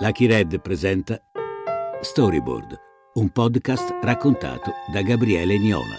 Lucky Red presenta Storyboard, un podcast raccontato da Gabriele Niola.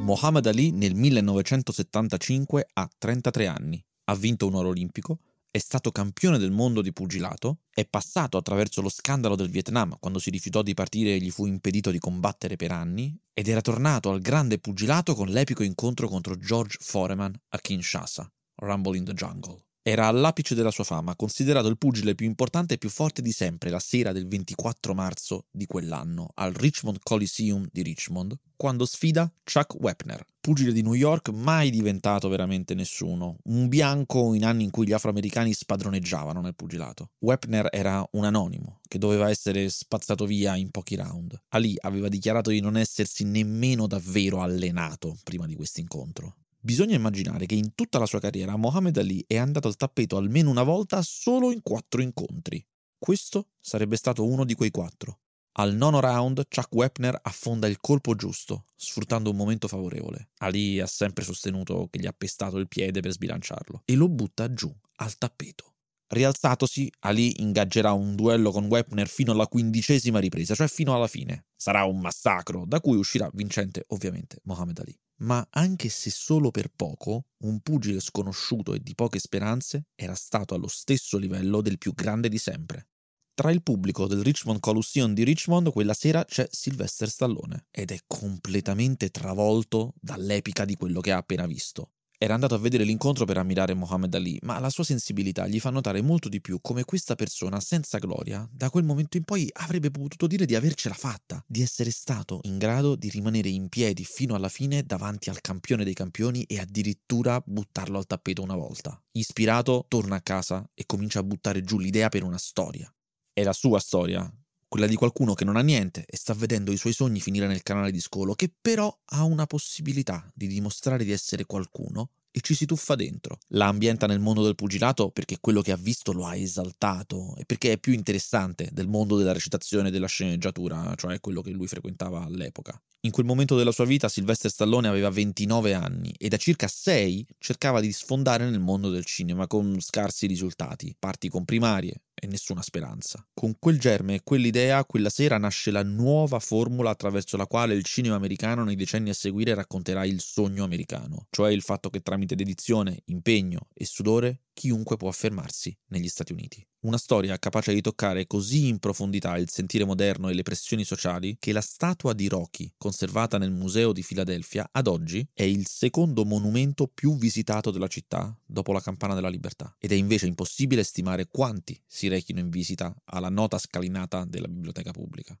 Muhammad Ali nel 1975 ha 33 anni, ha vinto un oro olimpico, è stato campione del mondo di pugilato, è passato attraverso lo scandalo del Vietnam quando si rifiutò di partire e gli fu impedito di combattere per anni, ed era tornato al grande pugilato con l'epico incontro contro George Foreman a Kinshasa, Rumble in the Jungle. Era all'apice della sua fama, considerato il pugile più importante e più forte di sempre la sera del 24 marzo di quell'anno al Richmond Coliseum di Richmond, quando sfida Chuck Wepner, pugile di New York mai diventato veramente nessuno, un bianco in anni in cui gli afroamericani spadroneggiavano nel pugilato. Wepner era un anonimo che doveva essere spazzato via in pochi round. Ali aveva dichiarato di non essersi nemmeno davvero allenato prima di questo incontro. Bisogna immaginare che in tutta la sua carriera Mohamed Ali è andato al tappeto almeno una volta solo in quattro incontri. Questo sarebbe stato uno di quei quattro. Al nono round Chuck Wepner affonda il colpo giusto, sfruttando un momento favorevole. Ali ha sempre sostenuto che gli ha pestato il piede per sbilanciarlo e lo butta giù, al tappeto. Rialzatosi, Ali ingaggerà un duello con Wepner fino alla quindicesima ripresa, cioè fino alla fine. Sarà un massacro, da cui uscirà vincente ovviamente Mohamed Ali ma anche se solo per poco, un pugile sconosciuto e di poche speranze era stato allo stesso livello del più grande di sempre. Tra il pubblico del Richmond Coliseum di Richmond quella sera c'è Sylvester Stallone ed è completamente travolto dall'epica di quello che ha appena visto. Era andato a vedere l'incontro per ammirare Muhammad Ali, ma la sua sensibilità gli fa notare molto di più come questa persona senza gloria, da quel momento in poi avrebbe potuto dire di avercela fatta, di essere stato in grado di rimanere in piedi fino alla fine davanti al campione dei campioni e addirittura buttarlo al tappeto una volta. Ispirato, torna a casa e comincia a buttare giù l'idea per una storia. È la sua storia, quella di qualcuno che non ha niente e sta vedendo i suoi sogni finire nel canale di scolo, che però ha una possibilità di dimostrare di essere qualcuno e ci si tuffa dentro. La ambienta nel mondo del pugilato perché quello che ha visto lo ha esaltato e perché è più interessante del mondo della recitazione e della sceneggiatura, cioè quello che lui frequentava all'epoca. In quel momento della sua vita Sylvester Stallone aveva 29 anni e da circa 6 cercava di sfondare nel mondo del cinema con scarsi risultati, parti comprimarie, e nessuna speranza. Con quel germe e quell'idea, quella sera nasce la nuova formula attraverso la quale il cinema americano nei decenni a seguire racconterà il sogno americano, cioè il fatto che tramite dedizione, impegno e sudore chiunque può affermarsi negli Stati Uniti. Una storia capace di toccare così in profondità il sentire moderno e le pressioni sociali che la statua di Rocky, conservata nel Museo di Filadelfia, ad oggi è il secondo monumento più visitato della città dopo la Campana della Libertà. Ed è invece impossibile stimare quanti si rechino in visita alla nota scalinata della biblioteca pubblica.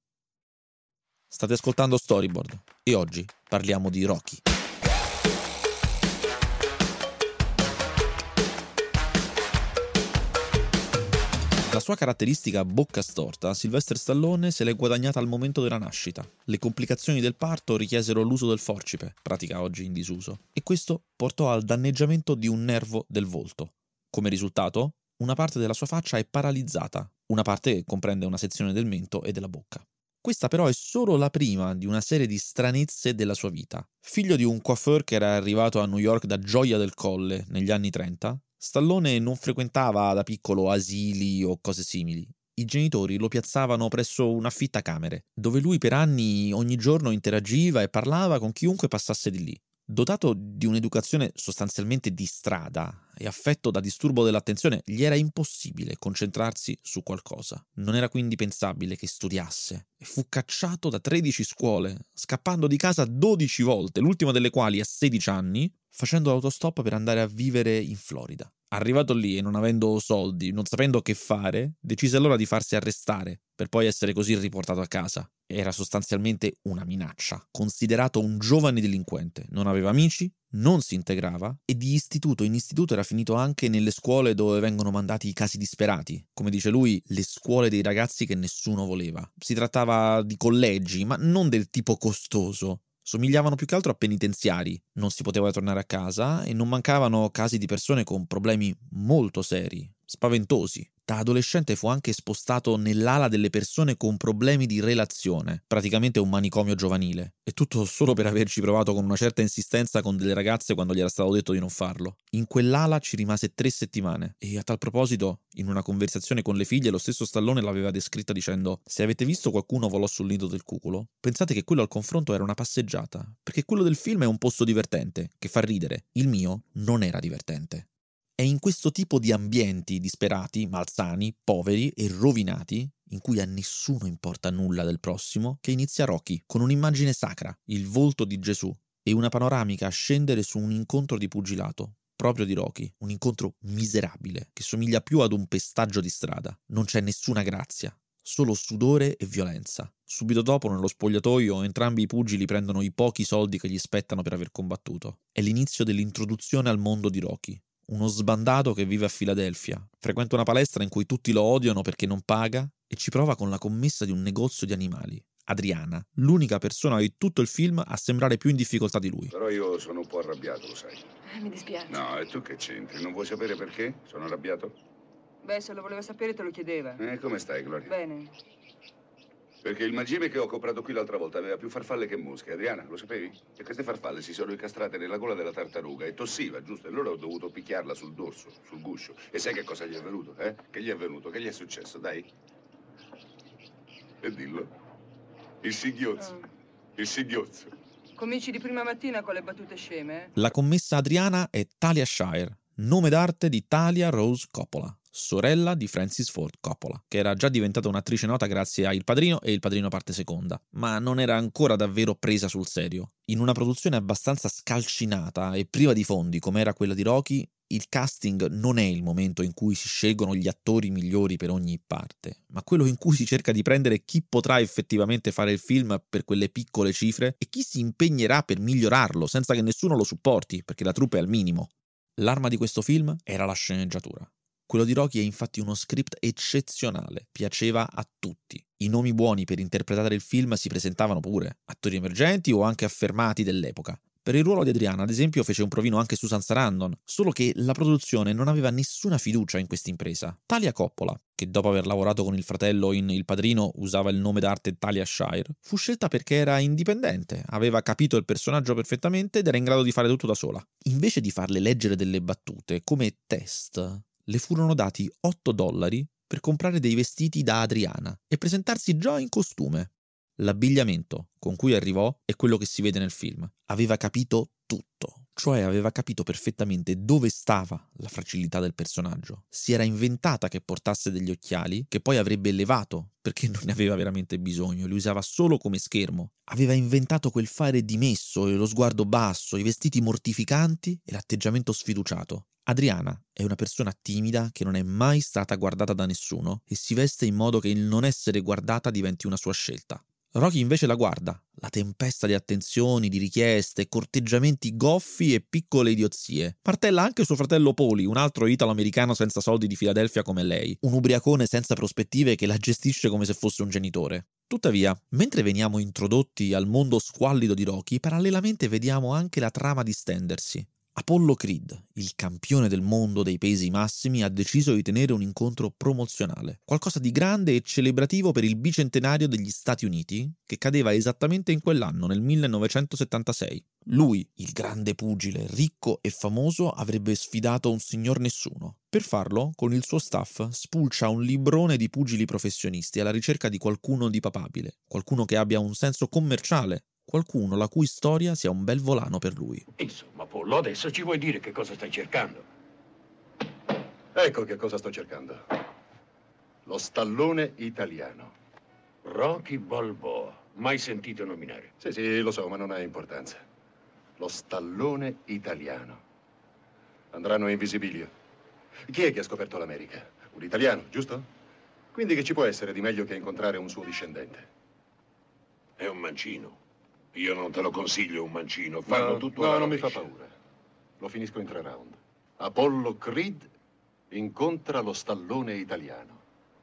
State ascoltando Storyboard e oggi parliamo di Rocky. La sua caratteristica bocca storta, Sylvester Stallone se l'è guadagnata al momento della nascita. Le complicazioni del parto richiesero l'uso del forcipe, pratica oggi in disuso, e questo portò al danneggiamento di un nervo del volto. Come risultato, una parte della sua faccia è paralizzata, una parte comprende una sezione del mento e della bocca. Questa però è solo la prima di una serie di stranezze della sua vita. Figlio di un coiffeur che era arrivato a New York da Gioia del Colle negli anni 30, Stallone non frequentava da piccolo asili o cose simili. I genitori lo piazzavano presso un affittacamere, dove lui per anni ogni giorno interagiva e parlava con chiunque passasse di lì. Dotato di un'educazione sostanzialmente di strada e affetto da disturbo dell'attenzione, gli era impossibile concentrarsi su qualcosa. Non era quindi pensabile che studiasse fu cacciato da 13 scuole, scappando di casa 12 volte, l'ultima delle quali a 16 anni, facendo l'autostop per andare a vivere in Florida. Arrivato lì e non avendo soldi, non sapendo che fare, decise allora di farsi arrestare, per poi essere così riportato a casa. Era sostanzialmente una minaccia, considerato un giovane delinquente, non aveva amici, non si integrava e di istituto in istituto era finito anche nelle scuole dove vengono mandati i casi disperati, come dice lui, le scuole dei ragazzi che nessuno voleva. Si trattava di collegi, ma non del tipo costoso, somigliavano più che altro a penitenziari, non si poteva tornare a casa e non mancavano casi di persone con problemi molto seri, spaventosi. Da adolescente fu anche spostato nell'ala delle persone con problemi di relazione, praticamente un manicomio giovanile. E tutto solo per averci provato con una certa insistenza con delle ragazze quando gli era stato detto di non farlo. In quell'ala ci rimase tre settimane e a tal proposito, in una conversazione con le figlie, lo stesso Stallone l'aveva descritta dicendo se avete visto qualcuno volò sul nido del cuculo, pensate che quello al confronto era una passeggiata, perché quello del film è un posto divertente, che fa ridere. Il mio non era divertente. È in questo tipo di ambienti disperati, malsani, poveri e rovinati, in cui a nessuno importa nulla del prossimo, che inizia Rocky, con un'immagine sacra, il volto di Gesù, e una panoramica a scendere su un incontro di pugilato, proprio di Rocky, un incontro miserabile, che somiglia più ad un pestaggio di strada. Non c'è nessuna grazia, solo sudore e violenza. Subito dopo, nello spogliatoio, entrambi i pugili prendono i pochi soldi che gli spettano per aver combattuto. È l'inizio dell'introduzione al mondo di Rocky, uno sbandato che vive a Filadelfia. Frequenta una palestra in cui tutti lo odiano perché non paga e ci prova con la commessa di un negozio di animali. Adriana, l'unica persona di tutto il film a sembrare più in difficoltà di lui. Però io sono un po' arrabbiato, lo sai. Eh, mi dispiace. No, e tu che c'entri? Non vuoi sapere perché? Sono arrabbiato? Beh, se lo voleva sapere te lo chiedeva. Eh, come stai, Gloria? Bene. Perché il magime che ho comprato qui l'altra volta aveva più farfalle che mosche. Adriana, lo sapevi? E queste farfalle si sono incastrate nella gola della tartaruga e tossiva, giusto? E allora ho dovuto picchiarla sul dorso, sul guscio. E sai che cosa gli è avvenuto, eh? Che gli è avvenuto? Che gli è successo? Dai. E dillo. Il singhiozzo. Ah. Il singhiozzo. Cominci di prima mattina con le battute sceme, eh? La commessa Adriana è Talia Shire, nome d'arte di Talia Rose Coppola, sorella di Francis Ford Coppola, che era già diventata un'attrice nota grazie a Il Padrino e Il Padrino parte seconda, ma non era ancora davvero presa sul serio. In una produzione abbastanza scalcinata e priva di fondi come era quella di Rocky, il casting non è il momento in cui si scelgono gli attori migliori per ogni parte, ma quello in cui si cerca di prendere chi potrà effettivamente fare il film per quelle piccole cifre e chi si impegnerà per migliorarlo senza che nessuno lo supporti, perché la truppa è al minimo. L'arma di questo film era la sceneggiatura. Quello di Rocky è infatti uno script eccezionale, piaceva a tutti. I nomi buoni per interpretare il film si presentavano pure, attori emergenti o anche affermati dell'epoca. Per il ruolo di Adriana, ad esempio, fece un provino anche Susan Sarandon, solo che la produzione non aveva nessuna fiducia in questa impresa. Talia Coppola, che dopo aver lavorato con il fratello in Il Padrino usava il nome d'arte Talia Shire, fu scelta perché era indipendente, aveva capito il personaggio perfettamente ed era in grado di fare tutto da sola. Invece di farle leggere delle battute come test, le furono dati 8 dollari per comprare dei vestiti da Adriana e presentarsi già in costume. L'abbigliamento con cui arrivò è quello che si vede nel film. Aveva capito tutto, cioè aveva capito perfettamente dove stava la fragilità del personaggio. Si era inventata che portasse degli occhiali che poi avrebbe levato perché non ne aveva veramente bisogno, li usava solo come schermo. Aveva inventato quel fare dimesso e lo sguardo basso, i vestiti mortificanti e l'atteggiamento sfiduciato. Adriana è una persona timida che non è mai stata guardata da nessuno e si veste in modo che il non essere guardata diventi una sua scelta. Rocky invece la guarda, la tempesta di attenzioni, di richieste, corteggiamenti goffi e piccole idiozie. Martella anche suo fratello Poli, un altro italo-americano senza soldi di Filadelfia come lei, un ubriacone senza prospettive che la gestisce come se fosse un genitore. Tuttavia, mentre veniamo introdotti al mondo squallido di Rocky, parallelamente vediamo anche la trama distendersi. Apollo Creed, il campione del mondo dei pesi massimi, ha deciso di tenere un incontro promozionale, qualcosa di grande e celebrativo per il bicentenario degli Stati Uniti, che cadeva esattamente in quell'anno, nel 1976. Lui, il grande pugile, ricco e famoso, avrebbe sfidato un signor nessuno. Per farlo, con il suo staff, spulcia un librone di pugili professionisti alla ricerca di qualcuno di papabile, qualcuno che abbia un senso commerciale, qualcuno la cui storia sia un bel volano per lui. Insomma, Pollo, adesso ci vuoi dire che cosa stai cercando? Ecco che cosa sto cercando. Lo stallone italiano. Rocky Balboa. Mai sentito nominare. Sì, sì, lo so, ma non ha importanza. Lo stallone italiano. Andranno in visibilio. Chi è che ha scoperto l'America? Un italiano, giusto? Quindi che ci può essere di meglio che incontrare un suo discendente? È un mancino. Io non te lo consiglio un mancino. Fanno no, tutto No, non mi fa paura. Lo finisco in tre round. Apollo Creed incontra lo stallone italiano.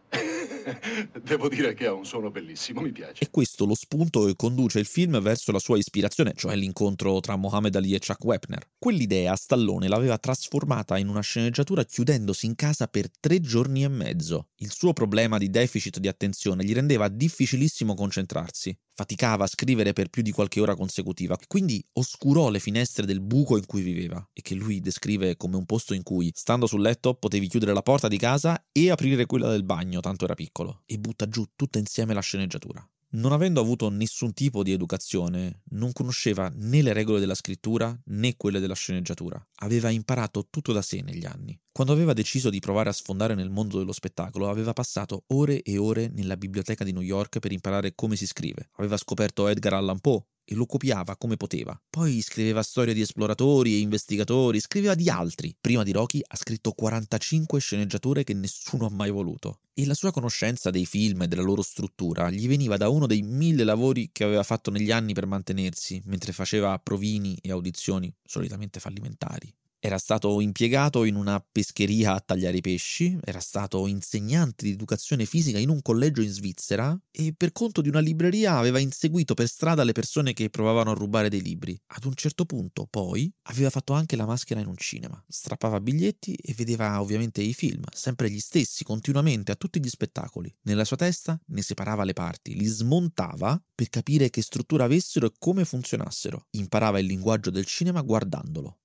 Devo dire che ha un suono bellissimo, mi piace. E questo lo spunto che conduce il film verso la sua ispirazione, cioè l'incontro tra Mohammed Ali e Chuck Wepner. Quell'idea Stallone l'aveva trasformata in una sceneggiatura chiudendosi in casa per tre giorni e mezzo. Il suo problema di deficit di attenzione gli rendeva difficilissimo concentrarsi faticava a scrivere per più di qualche ora consecutiva, quindi oscurò le finestre del buco in cui viveva e che lui descrive come un posto in cui, stando sul letto, potevi chiudere la porta di casa e aprire quella del bagno, tanto era piccolo, e butta giù tutta insieme la sceneggiatura. Non avendo avuto nessun tipo di educazione, non conosceva né le regole della scrittura né quelle della sceneggiatura. Aveva imparato tutto da sé negli anni. Quando aveva deciso di provare a sfondare nel mondo dello spettacolo, aveva passato ore e ore nella biblioteca di New York per imparare come si scrive. Aveva scoperto Edgar Allan Poe, e lo copiava come poteva. Poi scriveva storie di esploratori e investigatori, scriveva di altri. Prima di Rocky ha scritto 45 sceneggiature che nessuno ha mai voluto. E la sua conoscenza dei film e della loro struttura gli veniva da uno dei mille lavori che aveva fatto negli anni per mantenersi, mentre faceva provini e audizioni solitamente fallimentari. Era stato impiegato in una pescheria a tagliare i pesci, era stato insegnante di educazione fisica in un collegio in Svizzera e per conto di una libreria aveva inseguito per strada le persone che provavano a rubare dei libri. Ad un certo punto, poi, aveva fatto anche la maschera in un cinema. Strappava biglietti e vedeva ovviamente i film, sempre gli stessi, continuamente, a tutti gli spettacoli. Nella sua testa ne separava le parti, li smontava per capire che struttura avessero e come funzionassero. Imparava il linguaggio del cinema guardandolo.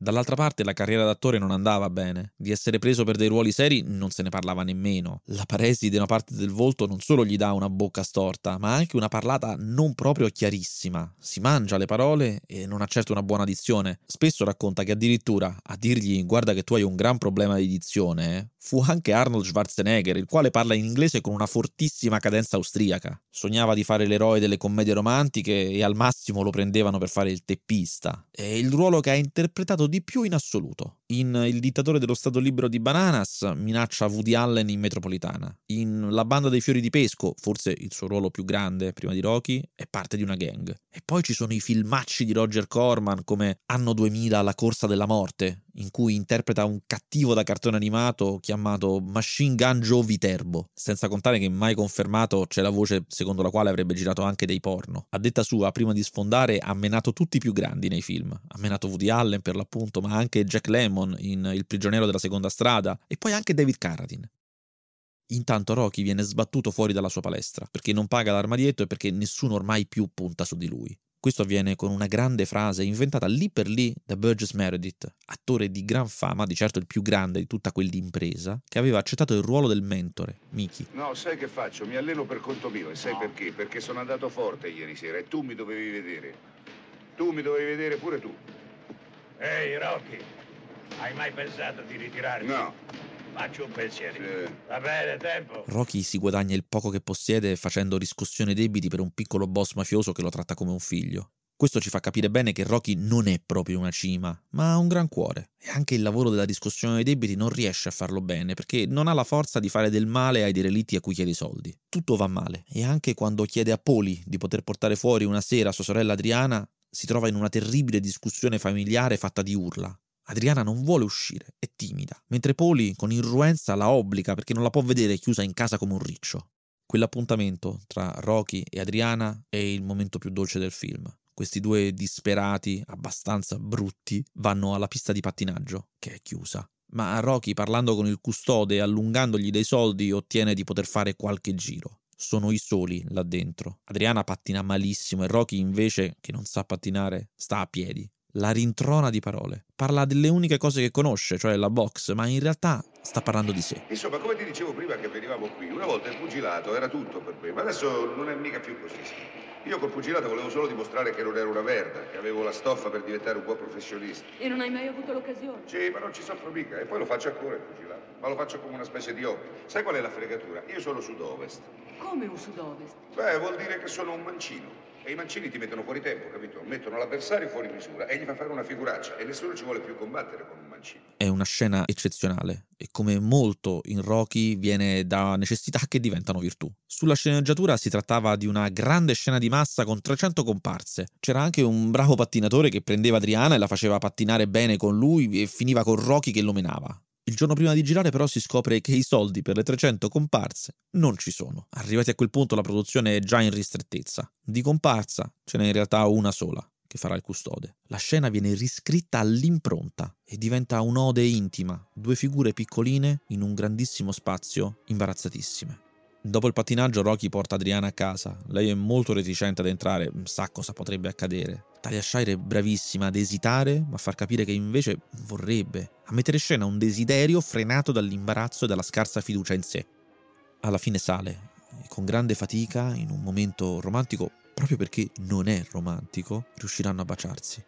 Dall'altra parte la carriera d'attore non andava bene, di essere preso per dei ruoli seri non se ne parlava nemmeno. La paresi di una parte del volto non solo gli dà una bocca storta, ma anche una parlata non proprio chiarissima. Si mangia le parole e non ha certo una buona dizione. Spesso racconta che addirittura a dirgli guarda che tu hai un gran problema di dizione, fu anche Arnold Schwarzenegger, il quale parla in inglese con una fortissima cadenza austriaca. Sognava di fare l'eroe delle commedie romantiche e al massimo lo prendevano per fare il teppista. È il ruolo che ha interpretato di più in assoluto. In Il dittatore dello Stato libero di Bananas minaccia Woody Allen in metropolitana. In La banda dei fiori di pesco, forse il suo ruolo più grande prima di Rocky, è parte di una gang. E poi ci sono i filmacci di Roger Corman come Anno 2000 La corsa della morte, in cui interpreta un cattivo da cartone animato chiamato Machine Gun Joe Viterbo, senza contare che mai confermato c'è la voce secondo la quale avrebbe girato anche dei porno. A detta sua, prima di sfondare, ha menato tutti i più grandi nei film. Ha menato Woody Allen per l'appunto, ma anche Jack Lemmon in Il prigioniero della seconda strada e poi anche David Carradine. Intanto Rocky viene sbattuto fuori dalla sua palestra perché non paga l'armadietto e perché nessuno ormai più punta su di lui. Questo avviene con una grande frase inventata lì per lì da Burgess Meredith, attore di gran fama, di certo il più grande di tutta quell'impresa, che aveva accettato il ruolo del mentore, Mickey. No, sai che faccio? Mi alleno per conto mio e sai no. perché? Perché sono andato forte ieri sera e tu mi dovevi vedere. Tu mi dovevi vedere pure tu. Ehi, Rocky, hai mai pensato di ritirarti? No. Faccio un pensiero. Sì. Va bene, tempo. Rocky si guadagna il poco che possiede facendo riscossione debiti per un piccolo boss mafioso che lo tratta come un figlio. Questo ci fa capire bene che Rocky non è proprio una cima, ma ha un gran cuore. E anche il lavoro della riscossione dei debiti non riesce a farlo bene, perché non ha la forza di fare del male ai derelitti a cui chiede i soldi. Tutto va male, e anche quando chiede a Poli di poter portare fuori una sera sua sorella Adriana, si trova in una terribile discussione familiare fatta di urla. Adriana non vuole uscire, è timida, mentre Poli con irruenza la obbliga perché non la può vedere chiusa in casa come un riccio. Quell'appuntamento tra Rocky e Adriana è il momento più dolce del film. Questi due disperati, abbastanza brutti, vanno alla pista di pattinaggio, che è chiusa. Ma Rocky, parlando con il custode e allungandogli dei soldi, ottiene di poter fare qualche giro. Sono i soli là dentro. Adriana pattina malissimo e Rocky, invece, che non sa pattinare, sta a piedi la rintrona di parole. Parla delle uniche cose che conosce, cioè la box, ma in realtà sta parlando di sé. Insomma, come ti dicevo prima che venivamo qui, una volta il pugilato era tutto per me, ma adesso non è mica più così. Io col pugilato volevo solo dimostrare che non ero una merda, che avevo la stoffa per diventare un buon professionista. E non hai mai avuto l'occasione? Sì, ma non ci soffro mica. E poi lo faccio ancora il pugilato. Ma lo faccio come una specie di hobby. Sai qual è la fregatura? Io sono sud-ovest. Come un sud-ovest? Beh, vuol dire che sono un mancino. E i mancini ti mettono fuori tempo, capito? Mettono l'avversario fuori misura e gli fa fare una figuraccia e nessuno ci vuole più combattere con un mancino. È una scena eccezionale e come molto in Rocky viene da necessità che diventano virtù. Sulla sceneggiatura si trattava di una grande scena di massa con 300 comparse. C'era anche un bravo pattinatore che prendeva Adriana e la faceva pattinare bene con lui e finiva con Rocky che lo menava Il giorno prima di girare però si scopre che i soldi per le 300 comparse non ci sono. Arrivati a quel punto la produzione è già in ristrettezza. Di comparsa ce n'è in realtà una sola, che farà il custode. La scena viene riscritta all'impronta e diventa un'ode intima, due figure piccoline in un grandissimo spazio, imbarazzatissime. Dopo il pattinaggio Rocky porta Adriana a casa. Lei è molto reticente ad entrare, sa cosa potrebbe accadere. Talia Shire è bravissima ad esitare, ma a far capire che invece vorrebbe, a mettere in scena un desiderio frenato dall'imbarazzo e dalla scarsa fiducia in sé. Alla fine sale, e con grande fatica, in un momento romantico, proprio perché non è romantico, riusciranno a baciarsi.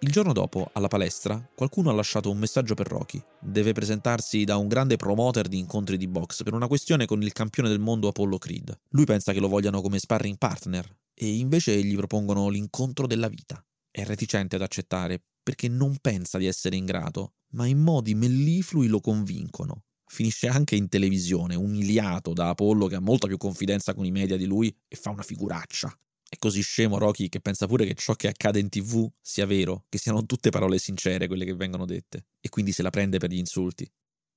Il giorno dopo, alla palestra, qualcuno ha lasciato un messaggio per Rocky. Deve presentarsi da un grande promoter di incontri di box per una questione con il campione del mondo Apollo Creed. Lui pensa che lo vogliano come sparring partner e invece gli propongono l'incontro della vita. È reticente ad accettare perché non pensa di essere ingrato, ma in modi melliflui lo convincono. Finisce anche in televisione, umiliato da Apollo che ha molta più confidenza con i media di lui e fa una figuraccia. È così scemo Rocky che pensa pure che ciò che accade in tv sia vero, che siano tutte parole sincere quelle che vengono dette, e quindi se la prende per gli insulti.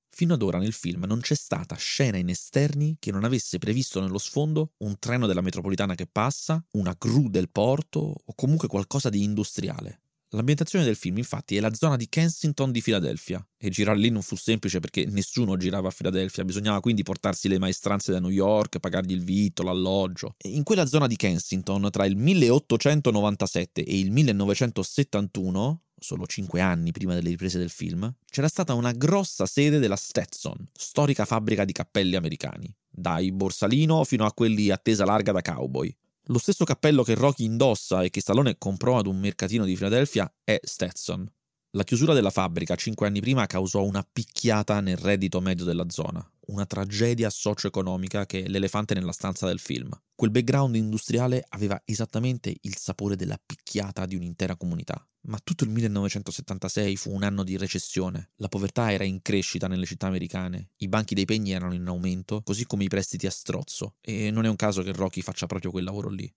Fino ad ora nel film non c'è stata scena in esterni che non avesse previsto nello sfondo un treno della metropolitana che passa, una gru del porto o comunque qualcosa di industriale. L'ambientazione del film, infatti, è la zona di Kensington di Filadelfia. E girare lì non fu semplice perché nessuno girava a Filadelfia, bisognava quindi portarsi le maestranze da New York, pagargli il vitto, l'alloggio. E in quella zona di Kensington, tra il 1897 e il 1971, solo cinque anni prima delle riprese del film, c'era stata una grossa sede della Stetson, storica fabbrica di cappelli americani, dai borsalino fino a quelli a tesa larga da cowboy. Lo stesso cappello che Rocky indossa e che Stallone comprò ad un mercatino di Filadelfia è Stetson. La chiusura della fabbrica cinque anni prima causò una picchiata nel reddito medio della zona, una tragedia socio-economica che è l'elefante nella stanza del film. Quel background industriale aveva esattamente il sapore della picchiata di un'intera comunità. Ma tutto il 1976 fu un anno di recessione. La povertà era in crescita nelle città americane, i banchi dei pegni erano in aumento, così come i prestiti a strozzo, e non è un caso che Rocky faccia proprio quel lavoro lì.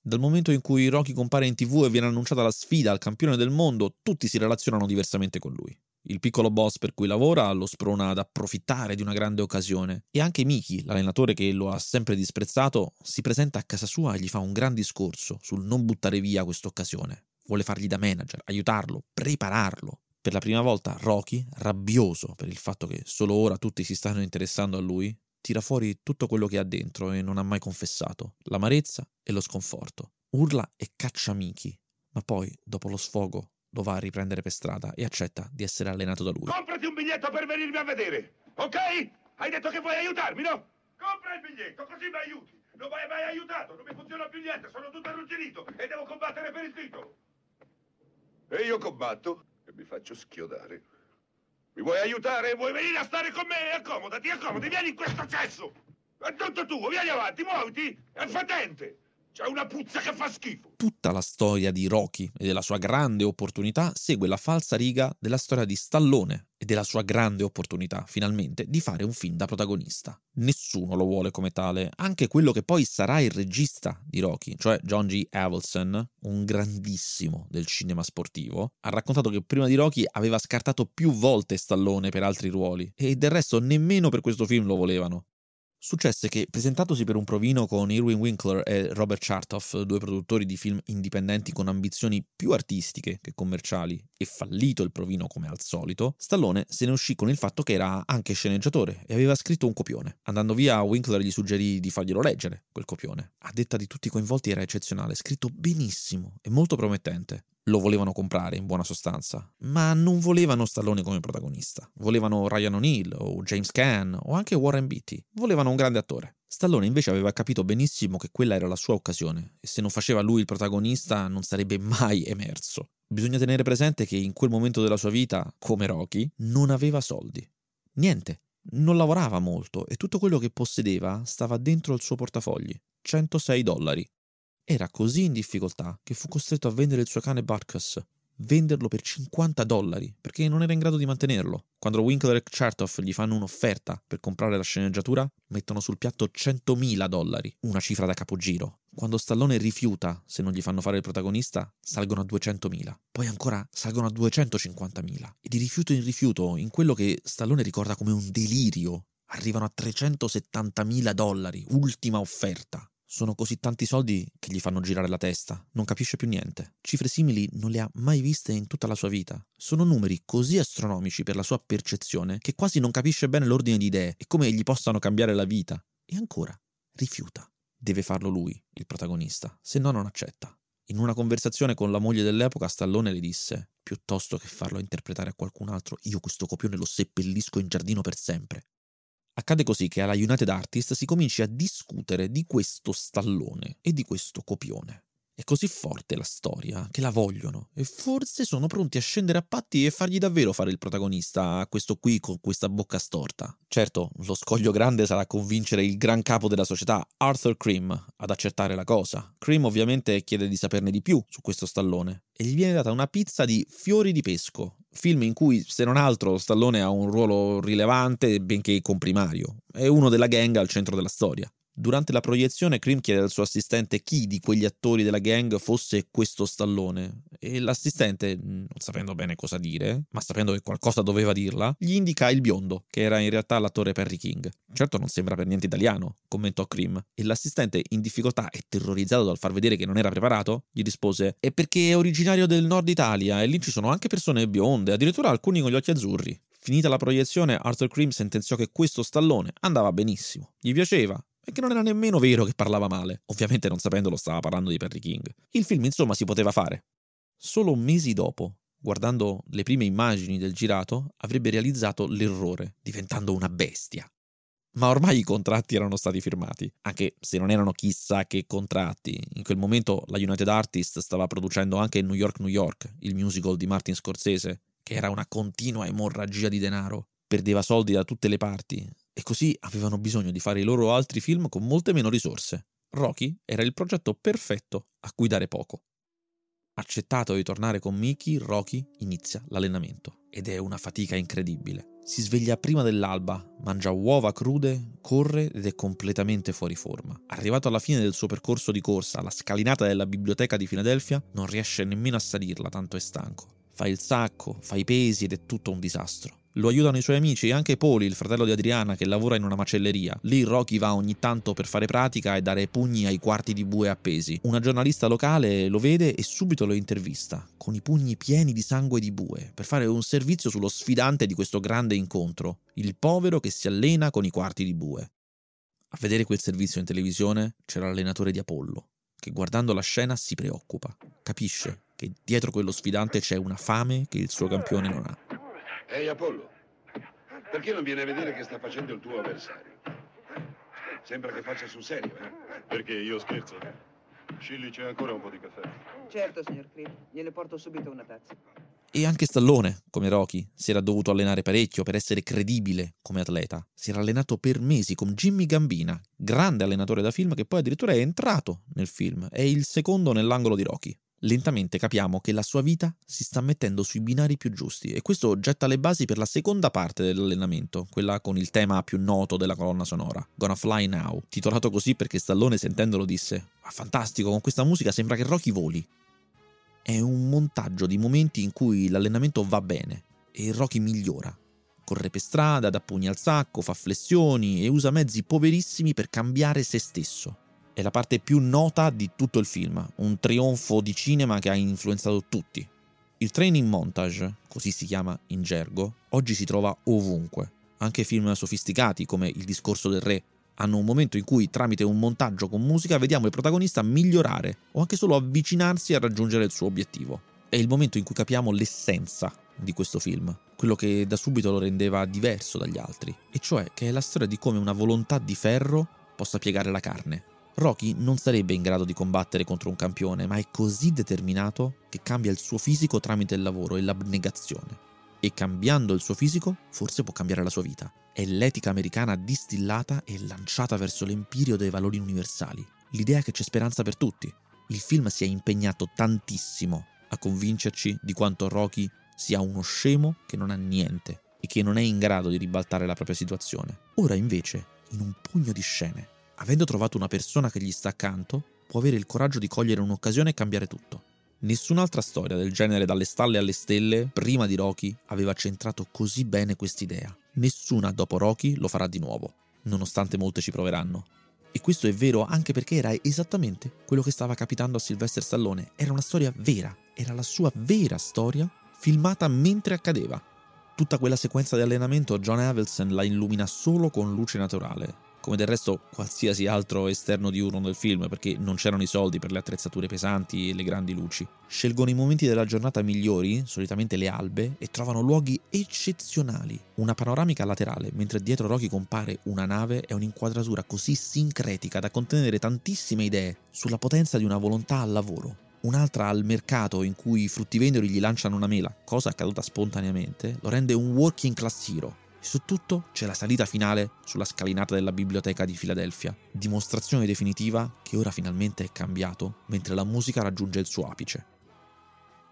Dal momento in cui Rocky compare in tv e viene annunciata la sfida al campione del mondo, tutti si relazionano diversamente con lui. Il piccolo boss per cui lavora lo sprona ad approfittare di una grande occasione e anche Miki, l'allenatore che lo ha sempre disprezzato, si presenta a casa sua e gli fa un gran discorso sul non buttare via questa occasione vuole fargli da manager, aiutarlo, prepararlo. Per la prima volta Rocky, rabbioso per il fatto che solo ora tutti si stanno interessando a lui, tira fuori tutto quello che ha dentro e non ha mai confessato, l'amarezza e lo sconforto. Urla e caccia Miki, ma poi, dopo lo sfogo, lo va a riprendere per strada e accetta di essere allenato da lui. Comprati un biglietto per venirmi a vedere, ok? Hai detto che vuoi aiutarmi, no? Compra il biglietto, così mi aiuti. Non mi hai mai aiutato, non mi funziona più niente, sono tutto arrugginito e devo combattere per il titolo. E io combatto e mi faccio schiodare. Mi vuoi aiutare? Vuoi venire a stare con me? Accomodati, accomodati, vieni in questo cesso! È tutto tuo, vieni avanti, muoviti! È fetente! C'è una puzza che fa schifo. Tutta la storia di Rocky e della sua grande opportunità segue la falsa riga della storia di Stallone e della sua grande opportunità, finalmente, di fare un film da protagonista. Nessuno lo vuole come tale, anche quello che poi sarà il regista di Rocky, cioè John G. Avildsen, un grandissimo del cinema sportivo, ha raccontato che prima di Rocky aveva scartato più volte Stallone per altri ruoli e del resto nemmeno per questo film lo volevano. Successe che, presentatosi per un provino con Irwin Winkler e Robert Chartoff, due produttori di film indipendenti con ambizioni più artistiche che commerciali, e fallito il provino come al solito, Stallone se ne uscì con il fatto che era anche sceneggiatore e aveva scritto un copione. Andando via, Winkler gli suggerì di farglielo leggere, quel copione. A detta di tutti i coinvolti era eccezionale, scritto benissimo e molto promettente lo volevano comprare in buona sostanza, ma non volevano Stallone come protagonista. Volevano Ryan O'Neill o James Caan o anche Warren Beatty. Volevano un grande attore. Stallone invece aveva capito benissimo che quella era la sua occasione e se non faceva lui il protagonista non sarebbe mai emerso. Bisogna tenere presente che in quel momento della sua vita, come Rocky, non aveva soldi. Niente. Non lavorava molto e tutto quello che possedeva stava dentro il suo portafogli. 106 dollari. Era così in difficoltà che fu costretto a vendere il suo cane Barkus. venderlo per 50 dollari perché non era in grado di mantenerlo. Quando Winkler e Chertoff gli fanno un'offerta per comprare la sceneggiatura, mettono sul piatto 100.000 dollari, una cifra da capogiro. Quando Stallone rifiuta se non gli fanno fare il protagonista, salgono a 200.000. Poi ancora salgono a 250.000. E di rifiuto in rifiuto, in quello che Stallone ricorda come un delirio, arrivano a 370.000 dollari, ultima offerta. Sono così tanti soldi che gli fanno girare la testa, non capisce più niente. Cifre simili non le ha mai viste in tutta la sua vita. Sono numeri così astronomici per la sua percezione che quasi non capisce bene l'ordine di idee e come gli possano cambiare la vita. E ancora, rifiuta. Deve farlo lui, il protagonista, se no non accetta. In una conversazione con la moglie dell'epoca, Stallone le disse: Piuttosto che farlo interpretare a qualcun altro, io questo copione lo seppellisco in giardino per sempre. Accade così che alla United Artists si cominci a discutere di questo stallone e di questo copione. È così forte la storia che la vogliono e forse sono pronti a scendere a patti e fargli davvero fare il protagonista a questo qui con questa bocca storta. Certo, lo scoglio grande sarà convincere il gran capo della società, Arthur Cream, ad accettare la cosa. Cream ovviamente chiede di saperne di più su questo stallone e gli viene data una pizza di fiori di pesco, film in cui se non altro Stallone ha un ruolo rilevante benché comprimario. È uno della gang al centro della storia. Durante la proiezione, Cream chiede al suo assistente chi di quegli attori della gang fosse questo stallone e l'assistente, non sapendo bene cosa dire, ma sapendo che qualcosa doveva dirla, gli indica il biondo, che era in realtà l'attore Perry King. Certo non sembra per niente italiano, commentò Cream, e l'assistente, in difficoltà e terrorizzato dal far vedere che non era preparato, gli rispose «È perché è originario del nord Italia e lì ci sono anche persone bionde, addirittura alcuni con gli occhi azzurri». Finita la proiezione, Arthur Cream sentenziò che questo stallone andava benissimo. Gli piaceva, e che non era nemmeno vero che parlava male. Ovviamente non sapendolo stava parlando di Perry King. Il film insomma si poteva fare. Solo mesi dopo, guardando le prime immagini del girato, avrebbe realizzato l'errore, diventando una bestia. Ma ormai i contratti erano stati firmati, anche se non erano chissà che contratti. In quel momento la United Artists stava producendo anche New York New York, il musical di Martin Scorsese, che era una continua emorragia di denaro. Perdeva soldi da tutte le parti e così avevano bisogno di fare i loro altri film con molte meno risorse. Rocky era il progetto perfetto a cui dare poco. Accettato di tornare con Mickey, Rocky inizia l'allenamento ed è una fatica incredibile. Si sveglia prima dell'alba, mangia uova crude, corre ed è completamente fuori forma. Arrivato alla fine del suo percorso di corsa, alla scalinata della biblioteca di Filadelfia, non riesce nemmeno a salirla, tanto è stanco. Fa il sacco, fa i pesi ed è tutto un disastro. Lo aiutano i suoi amici e anche Poli, il fratello di Adriana, che lavora in una macelleria. Lì Rocky va ogni tanto per fare pratica e dare pugni ai quarti di bue appesi. Una giornalista locale lo vede e subito lo intervista, con i pugni pieni di sangue di bue, per fare un servizio sullo sfidante di questo grande incontro, il povero che si allena con i quarti di bue. A vedere quel servizio in televisione c'era l'allenatore di Apollo, che guardando la scena si preoccupa, capisce che dietro quello sfidante c'è una fame che il suo campione non ha. Ehi Apollo, perché non vieni a vedere che sta facendo il tuo avversario? Sembra che faccia sul serio, eh? Perché io scherzo? Scilli c'è ancora un po' di caffè. Certo, signor Creep, gliene porto subito una tazza. E anche Stallone, come Rocky, si era dovuto allenare parecchio per essere credibile come atleta. Si era allenato per mesi con Jimmy Gambina, grande allenatore da film che poi addirittura è entrato nel film. È il secondo nell'angolo di Rocky lentamente capiamo che la sua vita si sta mettendo sui binari più giusti e questo getta le basi per la seconda parte dell'allenamento, quella con il tema più noto della colonna sonora, Gonna Fly Now, titolato così perché Stallone sentendolo disse ah, fantastico, con questa musica sembra che Rocky voli. È un montaggio di momenti in cui l'allenamento va bene e Rocky migliora. Corre per strada, dà pugni al sacco, fa flessioni e usa mezzi poverissimi per cambiare se stesso è la parte più nota di tutto il film, un trionfo di cinema che ha influenzato tutti. Il training montage, così si chiama in gergo, oggi si trova ovunque. Anche film sofisticati come Il discorso del re hanno un momento in cui tramite un montaggio con musica vediamo il protagonista migliorare o anche solo avvicinarsi a raggiungere il suo obiettivo. È il momento in cui capiamo l'essenza di questo film, quello che da subito lo rendeva diverso dagli altri, e cioè che è la storia di come una volontà di ferro possa piegare la carne, Rocky non sarebbe in grado di combattere contro un campione, ma è così determinato che cambia il suo fisico tramite il lavoro e l'abnegazione. E cambiando il suo fisico, forse può cambiare la sua vita. È l'etica americana distillata e lanciata verso l'empirio dei valori universali. L'idea che c'è speranza per tutti. Il film si è impegnato tantissimo a convincerci di quanto Rocky sia uno scemo che non ha niente e che non è in grado di ribaltare la propria situazione. Ora invece, in un pugno di scene, avendo trovato una persona che gli sta accanto, può avere il coraggio di cogliere un'occasione e cambiare tutto. Nessun'altra storia del genere dalle stalle alle stelle, prima di Rocky, aveva centrato così bene quest'idea. Nessuna dopo Rocky lo farà di nuovo, nonostante molte ci proveranno. E questo è vero anche perché era esattamente quello che stava capitando a Sylvester Stallone. Era una storia vera, era la sua vera storia filmata mentre accadeva. Tutta quella sequenza di allenamento John Avildsen la illumina solo con luce naturale, come del resto qualsiasi altro esterno diurno del film, perché non c'erano i soldi per le attrezzature pesanti e le grandi luci. Scelgono i momenti della giornata migliori, solitamente le albe, e trovano luoghi eccezionali. Una panoramica laterale, mentre dietro Rocky compare una nave e un'inquadratura così sincretica da contenere tantissime idee sulla potenza di una volontà al lavoro un'altra al mercato in cui i fruttivendoli gli lanciano una mela, cosa accaduta spontaneamente, lo rende un working class hero. E su tutto c'è la salita finale sulla scalinata della biblioteca di Filadelfia, dimostrazione definitiva che ora finalmente è cambiato mentre la musica raggiunge il suo apice.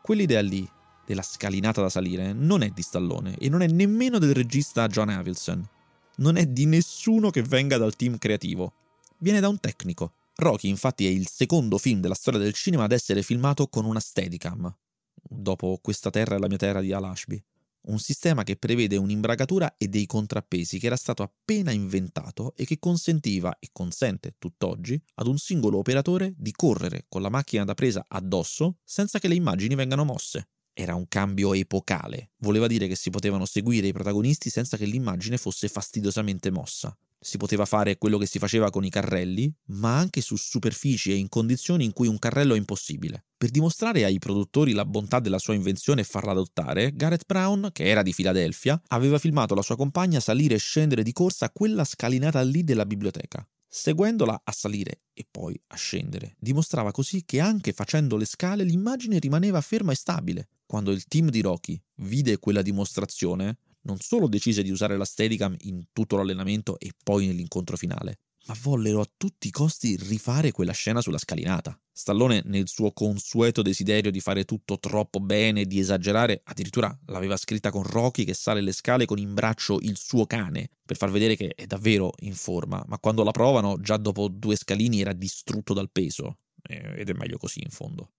Quell'idea lì, della scalinata da salire, non è di Stallone e non è nemmeno del regista John Avildsen. Non è di nessuno che venga dal team creativo. Viene da un tecnico, Rocky infatti è il secondo film della storia del cinema ad essere filmato con una Steadicam, dopo Questa terra è la mia terra di Al Ashby, un sistema che prevede un'imbragatura e dei contrappesi che era stato appena inventato e che consentiva e consente tutt'oggi ad un singolo operatore di correre con la macchina da presa addosso senza che le immagini vengano mosse. Era un cambio epocale, voleva dire che si potevano seguire i protagonisti senza che l'immagine fosse fastidiosamente mossa si poteva fare quello che si faceva con i carrelli, ma anche su superfici e in condizioni in cui un carrello è impossibile. Per dimostrare ai produttori la bontà della sua invenzione e farla adottare, Gareth Brown, che era di Filadelfia, aveva filmato la sua compagna salire e scendere di corsa quella scalinata lì della biblioteca. Seguendola a salire e poi a scendere, dimostrava così che anche facendo le scale l'immagine rimaneva ferma e stabile. Quando il team di Rocky vide quella dimostrazione, non solo decise di usare la Steadicam in tutto l'allenamento e poi nell'incontro finale, ma vollero a tutti i costi rifare quella scena sulla scalinata. Stallone, nel suo consueto desiderio di fare tutto troppo bene, di esagerare, addirittura l'aveva scritta con Rocky che sale le scale con in braccio il suo cane, per far vedere che è davvero in forma, ma quando la provano, già dopo due scalini era distrutto dal peso, ed è meglio così in fondo.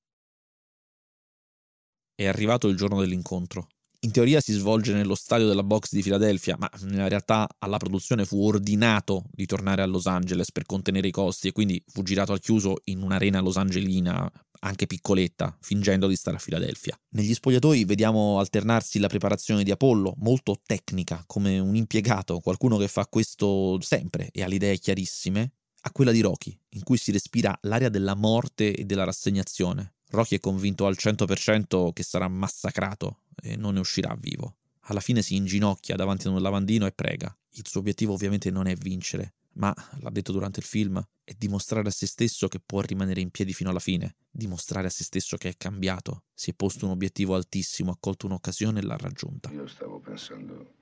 È arrivato il giorno dell'incontro in teoria si svolge nello stadio della box di Filadelfia, ma nella realtà alla produzione fu ordinato di tornare a Los Angeles per contenere i costi e quindi fu girato al chiuso in un'arena losangelina anche piccoletta, fingendo di stare a Filadelfia. Negli spogliatoi vediamo alternarsi la preparazione di Apollo, molto tecnica, come un impiegato, qualcuno che fa questo sempre e ha le idee chiarissime, a quella di Rocky, in cui si respira l'aria della morte e della rassegnazione. Rocky è convinto al 100% che sarà massacrato e non ne uscirà vivo. Alla fine si inginocchia davanti ad un lavandino e prega. Il suo obiettivo ovviamente non è vincere, ma, l'ha detto durante il film, è dimostrare a se stesso che può rimanere in piedi fino alla fine, dimostrare a se stesso che è cambiato, si è posto un obiettivo altissimo, ha colto un'occasione e l'ha raggiunta. Io stavo pensando,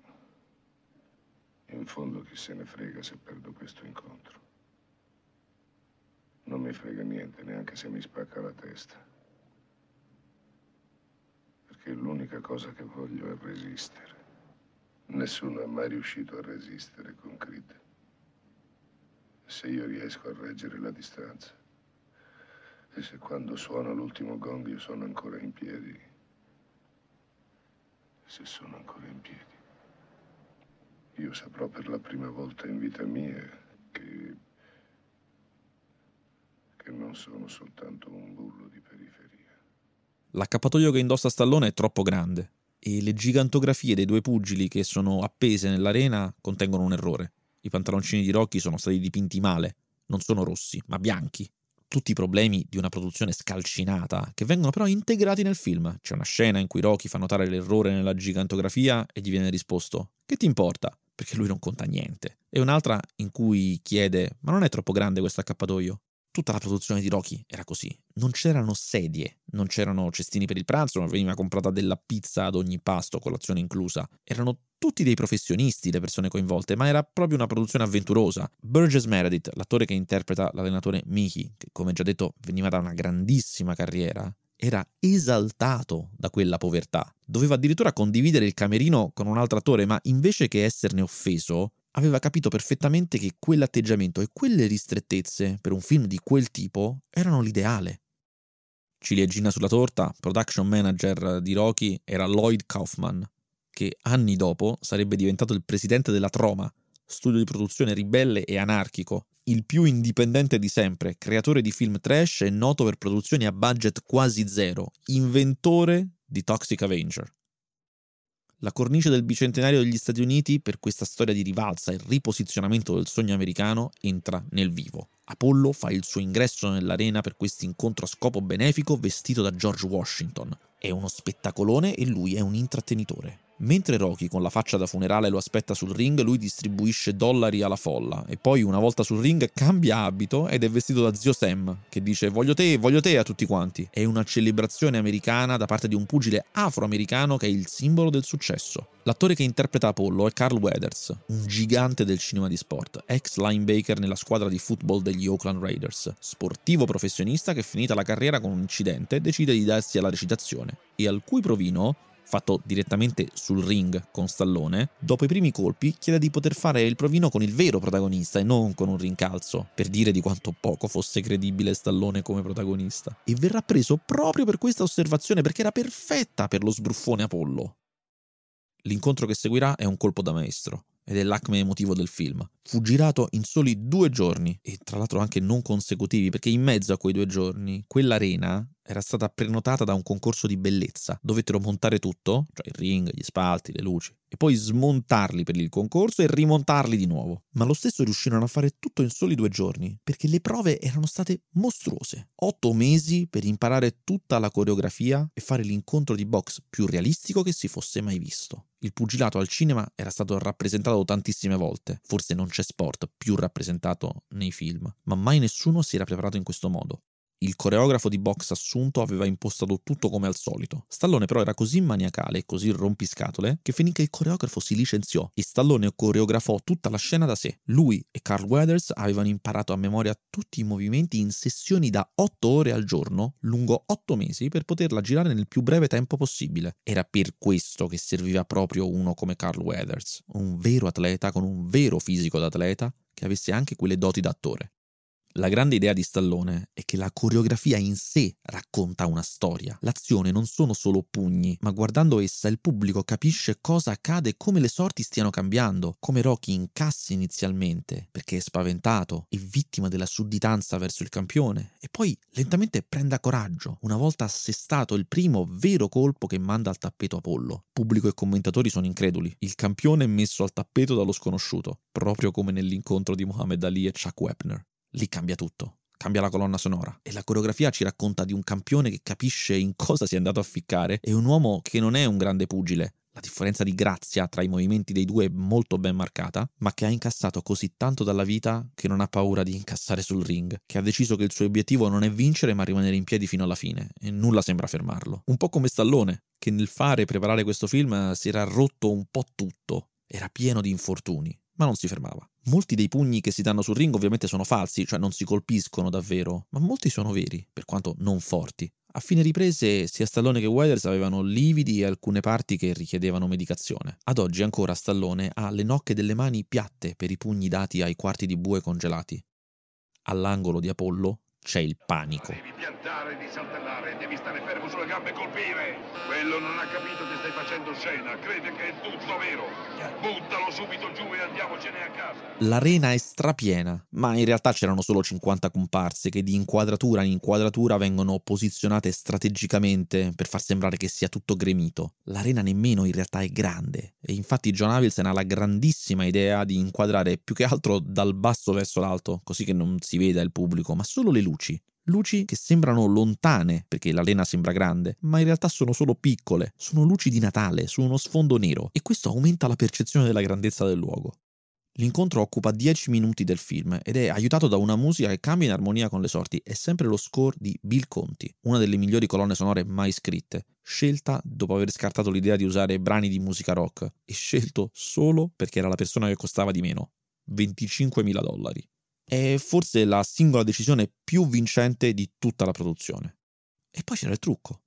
in fondo chi se ne frega se perdo questo incontro. Non mi frega niente, neanche se mi spacca la testa che l'unica cosa che voglio è resistere. Nessuno è mai riuscito a resistere con Creed. Se io riesco a reggere la distanza, e se quando suona l'ultimo gong io sono ancora in piedi, se sono ancora in piedi, io saprò per la prima volta in vita mia che, che non sono soltanto un bullo di periferia. L'accappatoio che indossa Stallone è troppo grande e le gigantografie dei due pugili che sono appese nell'arena contengono un errore. I pantaloncini di Rocky sono stati dipinti male, non sono rossi, ma bianchi. Tutti i problemi di una produzione scalcinata, che vengono però integrati nel film. C'è una scena in cui Rocky fa notare l'errore nella gigantografia e gli viene risposto: Che ti importa? Perché lui non conta niente. E un'altra in cui chiede: Ma non è troppo grande questo accappatoio? Tutta la produzione di Rocky era così. Non c'erano sedie, non c'erano cestini per il pranzo, non veniva comprata della pizza ad ogni pasto, colazione inclusa. Erano tutti dei professionisti le persone coinvolte, ma era proprio una produzione avventurosa. Burgess Meredith, l'attore che interpreta l'allenatore Mickey, che come già detto veniva da una grandissima carriera, era esaltato da quella povertà. Doveva addirittura condividere il camerino con un altro attore, ma invece che esserne offeso, aveva capito perfettamente che quell'atteggiamento e quelle ristrettezze per un film di quel tipo erano l'ideale. Ciliegina sulla torta, production manager di Rocky era Lloyd Kaufman, che anni dopo sarebbe diventato il presidente della Troma, studio di produzione ribelle e anarchico, il più indipendente di sempre, creatore di film trash e noto per produzioni a budget quasi zero, inventore di Toxic Avenger. La cornice del bicentenario degli Stati Uniti per questa storia di rivalsa e riposizionamento del sogno americano entra nel vivo. Apollo fa il suo ingresso nell'arena per questo incontro a scopo benefico vestito da George Washington. È uno spettacolone e lui è un intrattenitore. Mentre Rocky con la faccia da funerale lo aspetta sul ring, lui distribuisce dollari alla folla e poi una volta sul ring cambia abito ed è vestito da zio Sam che dice voglio te, voglio te a tutti quanti. È una celebrazione americana da parte di un pugile afroamericano che è il simbolo del successo. L'attore che interpreta Apollo è Carl Weathers, un gigante del cinema di sport, ex linebacker nella squadra di football degli Oakland Raiders, sportivo professionista che finita la carriera con un incidente decide di darsi alla recitazione e al cui provino fatto direttamente sul ring con Stallone, dopo i primi colpi chiede di poter fare il provino con il vero protagonista e non con un rincalzo, per dire di quanto poco fosse credibile Stallone come protagonista. E verrà preso proprio per questa osservazione perché era perfetta per lo sbruffone Apollo. L'incontro che seguirà è un colpo da maestro ed è l'acme emotivo del film. Fu girato in soli due giorni e tra l'altro anche non consecutivi perché in mezzo a quei due giorni quell'arena era stata prenotata da un concorso di bellezza. Dovettero montare tutto, cioè il ring, gli spalti, le luci, e poi smontarli per il concorso e rimontarli di nuovo. Ma lo stesso riuscirono a fare tutto in soli due giorni, perché le prove erano state mostruose. Otto mesi per imparare tutta la coreografia e fare l'incontro di box più realistico che si fosse mai visto. Il pugilato al cinema era stato rappresentato tantissime volte, forse non c'è sport più rappresentato nei film, ma mai nessuno si era preparato in questo modo. Il coreografo di box assunto aveva impostato tutto come al solito. Stallone però era così maniacale e così rompiscatole che finché il coreografo si licenziò e Stallone coreografò tutta la scena da sé. Lui e Carl Weathers avevano imparato a memoria tutti i movimenti in sessioni da 8 ore al giorno, lungo 8 mesi, per poterla girare nel più breve tempo possibile. Era per questo che serviva proprio uno come Carl Weathers, un vero atleta con un vero fisico d'atleta che avesse anche quelle doti da attore. La grande idea di Stallone è che la coreografia in sé racconta una storia. L'azione non sono solo pugni, ma guardando essa il pubblico capisce cosa accade e come le sorti stiano cambiando, come Rocky incassi inizialmente perché è spaventato e vittima della sudditanza verso il campione e poi lentamente prenda coraggio una volta assestato il primo vero colpo che manda al tappeto Apollo. Pubblico e commentatori sono increduli. Il campione è messo al tappeto dallo sconosciuto, proprio come nell'incontro di Muhammad Ali e Chuck Wepner lì cambia tutto. Cambia la colonna sonora e la coreografia ci racconta di un campione che capisce in cosa si è andato a ficcare e un uomo che non è un grande pugile. La differenza di grazia tra i movimenti dei due è molto ben marcata, ma che ha incassato così tanto dalla vita che non ha paura di incassare sul ring, che ha deciso che il suo obiettivo non è vincere ma rimanere in piedi fino alla fine e nulla sembra fermarlo. Un po' come Stallone, che nel fare e preparare questo film si era rotto un po' tutto, era pieno di infortuni, ma non si fermava. Molti dei pugni che si danno sul ring ovviamente sono falsi, cioè non si colpiscono davvero, ma molti sono veri, per quanto non forti. A fine riprese sia Stallone che Weathers avevano lividi e alcune parti che richiedevano medicazione. Ad oggi ancora Stallone ha le nocche delle mani piatte per i pugni dati ai quarti di bue congelati. All'angolo di Apollo c'è il panico. Devi piantare, devi saltellare, devi stare fermo sulle gambe e colpire. Quello non ha capito che stai facendo scena, crede che è tutto vero. Buttalo subito giù e andiamocene a casa. L'arena è strapiena, ma in realtà c'erano solo 50 comparse che di inquadratura in inquadratura vengono posizionate strategicamente per far sembrare che sia tutto gremito. L'arena nemmeno in realtà è grande e infatti John Avildsen ha la grandissima idea di inquadrare più che altro dal basso verso l'alto, così che non si veda il pubblico, ma solo le luci luci. Che sembrano lontane, perché l'arena sembra grande, ma in realtà sono solo piccole, sono luci di Natale su uno sfondo nero e questo aumenta la percezione della grandezza del luogo. L'incontro occupa 10 minuti del film ed è aiutato da una musica che cambia in armonia con le sorti. È sempre lo score di Bill Conti, una delle migliori colonne sonore mai scritte, scelta dopo aver scartato l'idea di usare brani di musica rock e scelto solo perché era la persona che costava di meno, 25.000 dollari è forse la singola decisione più vincente di tutta la produzione. E poi c'era il trucco.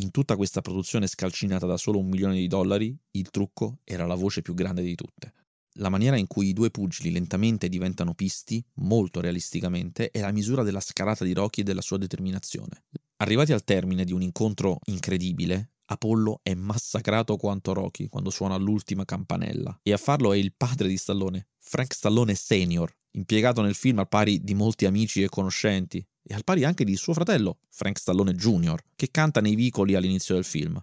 In tutta questa produzione scalcinata da solo un milione di dollari, il trucco era la voce più grande di tutte. La maniera in cui i due pugili lentamente diventano pisti, molto realisticamente, è la misura della scalata di Rocky e della sua determinazione. Arrivati al termine di un incontro incredibile, Apollo è massacrato quanto Rocky quando suona l'ultima campanella. E a farlo è il padre di Stallone, Frank Stallone Senior, impiegato nel film al pari di molti amici e conoscenti, e al pari anche di suo fratello, Frank Stallone Jr., che canta nei vicoli all'inizio del film.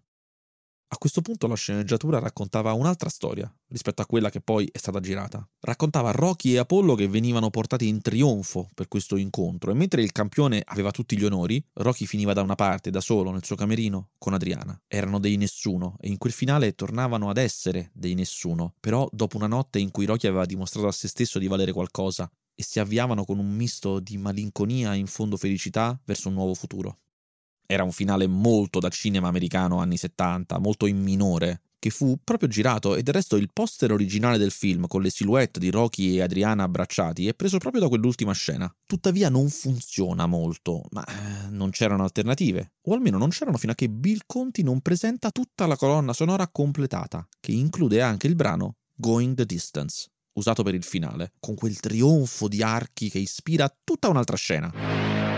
A questo punto la sceneggiatura raccontava un'altra storia rispetto a quella che poi è stata girata. Raccontava Rocky e Apollo che venivano portati in trionfo per questo incontro e mentre il campione aveva tutti gli onori, Rocky finiva da una parte da solo nel suo camerino con Adriana. Erano dei nessuno e in quel finale tornavano ad essere dei nessuno, però dopo una notte in cui Rocky aveva dimostrato a se stesso di valere qualcosa e si avviavano con un misto di malinconia e in fondo felicità verso un nuovo futuro. Era un finale molto da cinema americano anni 70, molto in minore, che fu proprio girato e del resto il poster originale del film con le silhouette di Rocky e Adriana abbracciati è preso proprio da quell'ultima scena. Tuttavia non funziona molto, ma eh, non c'erano alternative, o almeno non c'erano fino a che Bill Conti non presenta tutta la colonna sonora completata, che include anche il brano Going the Distance, usato per il finale, con quel trionfo di archi che ispira tutta un'altra scena.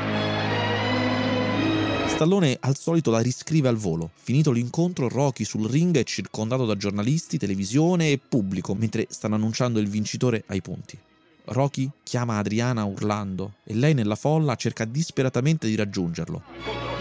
Stallone al solito la riscrive al volo. Finito l'incontro, Rocky sul ring è circondato da giornalisti, televisione e pubblico mentre stanno annunciando il vincitore ai punti. Rocky chiama Adriana urlando e lei nella folla cerca disperatamente di raggiungerlo.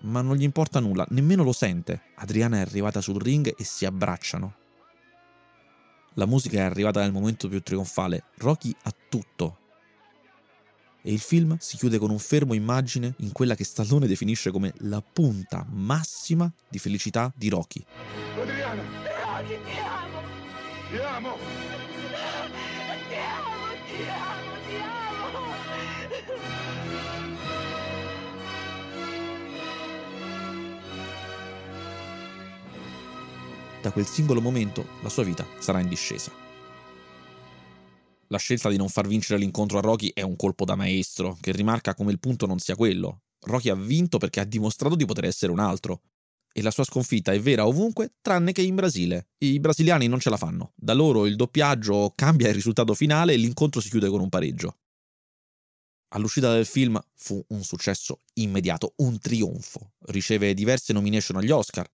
ma non gli importa nulla, nemmeno lo sente. Adriana è arrivata sul ring e si abbracciano. La musica è arrivata nel momento più trionfale. Rocky ha tutto. E il film si chiude con un fermo immagine in quella che Stallone definisce come la punta massima di felicità di Rocky. Adriana! Rocky, ti amo! Ti amo! Da quel singolo momento la sua vita sarà in discesa. La scelta di non far vincere l'incontro a Rocky è un colpo da maestro, che rimarca come il punto non sia quello. Rocky ha vinto perché ha dimostrato di poter essere un altro. E la sua sconfitta è vera ovunque, tranne che in Brasile. I brasiliani non ce la fanno. Da loro il doppiaggio cambia il risultato finale e l'incontro si chiude con un pareggio. All'uscita del film fu un successo immediato, un trionfo. Riceve diverse nomination agli Oscar.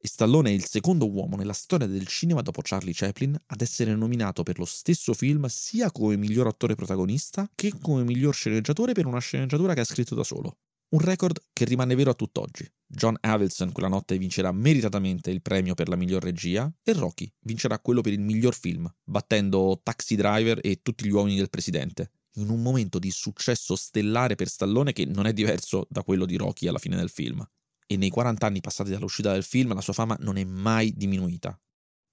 E Stallone è il secondo uomo nella storia del cinema dopo Charlie Chaplin ad essere nominato per lo stesso film sia come miglior attore protagonista che come miglior sceneggiatore per una sceneggiatura che ha scritto da solo. Un record che rimane vero a tutt'oggi. John Avildsen quella notte vincerà meritatamente il premio per la miglior regia e Rocky vincerà quello per il miglior film, battendo Taxi Driver e tutti gli uomini del presidente, in un momento di successo stellare per Stallone che non è diverso da quello di Rocky alla fine del film. E nei 40 anni passati dall'uscita del film la sua fama non è mai diminuita.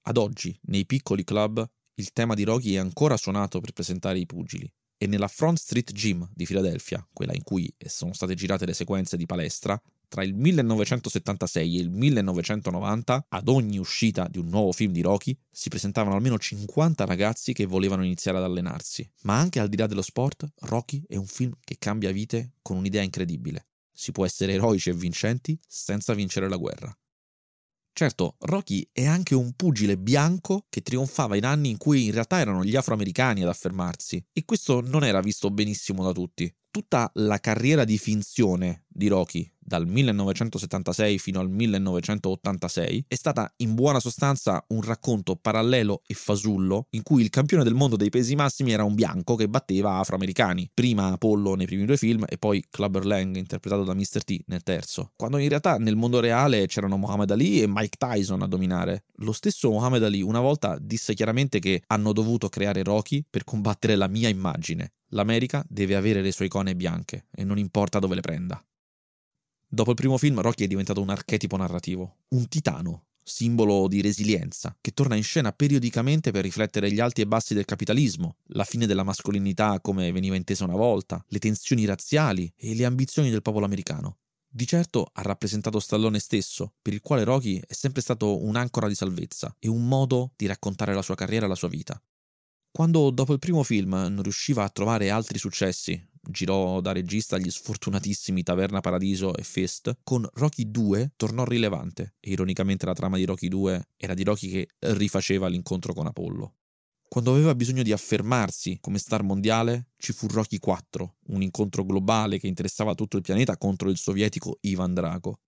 Ad oggi, nei piccoli club, il tema di Rocky è ancora suonato per presentare i pugili e nella Front Street Gym di Filadelfia, quella in cui sono state girate le sequenze di palestra, tra il 1976 e il 1990, ad ogni uscita di un nuovo film di Rocky, si presentavano almeno 50 ragazzi che volevano iniziare ad allenarsi. Ma anche al di là dello sport, Rocky è un film che cambia vite con un'idea incredibile. Si può essere eroici e vincenti senza vincere la guerra. Certo, Rocky è anche un pugile bianco che trionfava in anni in cui in realtà erano gli afroamericani ad affermarsi, e questo non era visto benissimo da tutti. Tutta la carriera di finzione di Rocky dal 1976 fino al 1986, è stata in buona sostanza un racconto parallelo e fasullo in cui il campione del mondo dei pesi massimi era un bianco che batteva afroamericani, prima Apollo nei primi due film e poi Clubber Lang interpretato da Mr. T nel terzo, quando in realtà nel mondo reale c'erano Muhammad Ali e Mike Tyson a dominare. Lo stesso Muhammad Ali una volta disse chiaramente che hanno dovuto creare Rocky per combattere la mia immagine. L'America deve avere le sue icone bianche e non importa dove le prenda. Dopo il primo film, Rocky è diventato un archetipo narrativo, un titano, simbolo di resilienza, che torna in scena periodicamente per riflettere gli alti e bassi del capitalismo, la fine della mascolinità come veniva intesa una volta, le tensioni razziali e le ambizioni del popolo americano. Di certo ha rappresentato Stallone stesso, per il quale Rocky è sempre stato un'ancora di salvezza e un modo di raccontare la sua carriera e la sua vita. Quando dopo il primo film non riusciva a trovare altri successi, girò da regista gli sfortunatissimi Taverna Paradiso e Fist, con Rocky 2 tornò rilevante e ironicamente la trama di Rocky 2 era di Rocky che rifaceva l'incontro con Apollo. Quando aveva bisogno di affermarsi come star mondiale, ci fu Rocky 4, un incontro globale che interessava tutto il pianeta contro il sovietico Ivan Drago.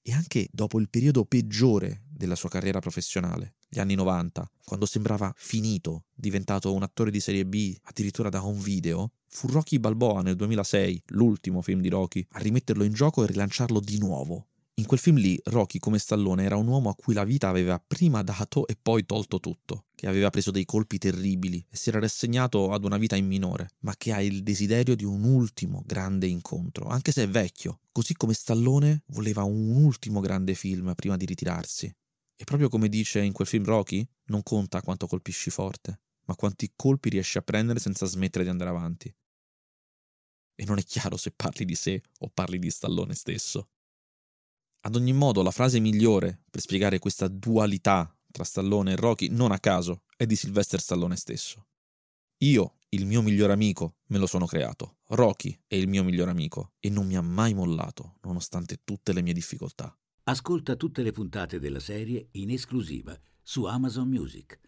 E anche dopo il periodo peggiore della sua carriera professionale, gli anni 90, quando sembrava finito, diventato un attore di serie B, addirittura da home video, fu Rocky Balboa nel 2006, l'ultimo film di Rocky, a rimetterlo in gioco e rilanciarlo di nuovo. In quel film lì, Rocky come Stallone era un uomo a cui la vita aveva prima dato e poi tolto tutto, che aveva preso dei colpi terribili e si era rassegnato ad una vita in minore, ma che ha il desiderio di un ultimo grande incontro, anche se è vecchio, così come Stallone voleva un ultimo grande film prima di ritirarsi. E proprio come dice in quel film Rocky, non conta quanto colpisci forte, ma quanti colpi riesci a prendere senza smettere di andare avanti. E non è chiaro se parli di sé o parli di Stallone stesso. Ad ogni modo, la frase migliore per spiegare questa dualità tra Stallone e Rocky, non a caso, è di Sylvester Stallone stesso. Io, il mio miglior amico, me lo sono creato. Rocky è il mio miglior amico e non mi ha mai mollato, nonostante tutte le mie difficoltà. Ascolta tutte le puntate della serie in esclusiva su Amazon Music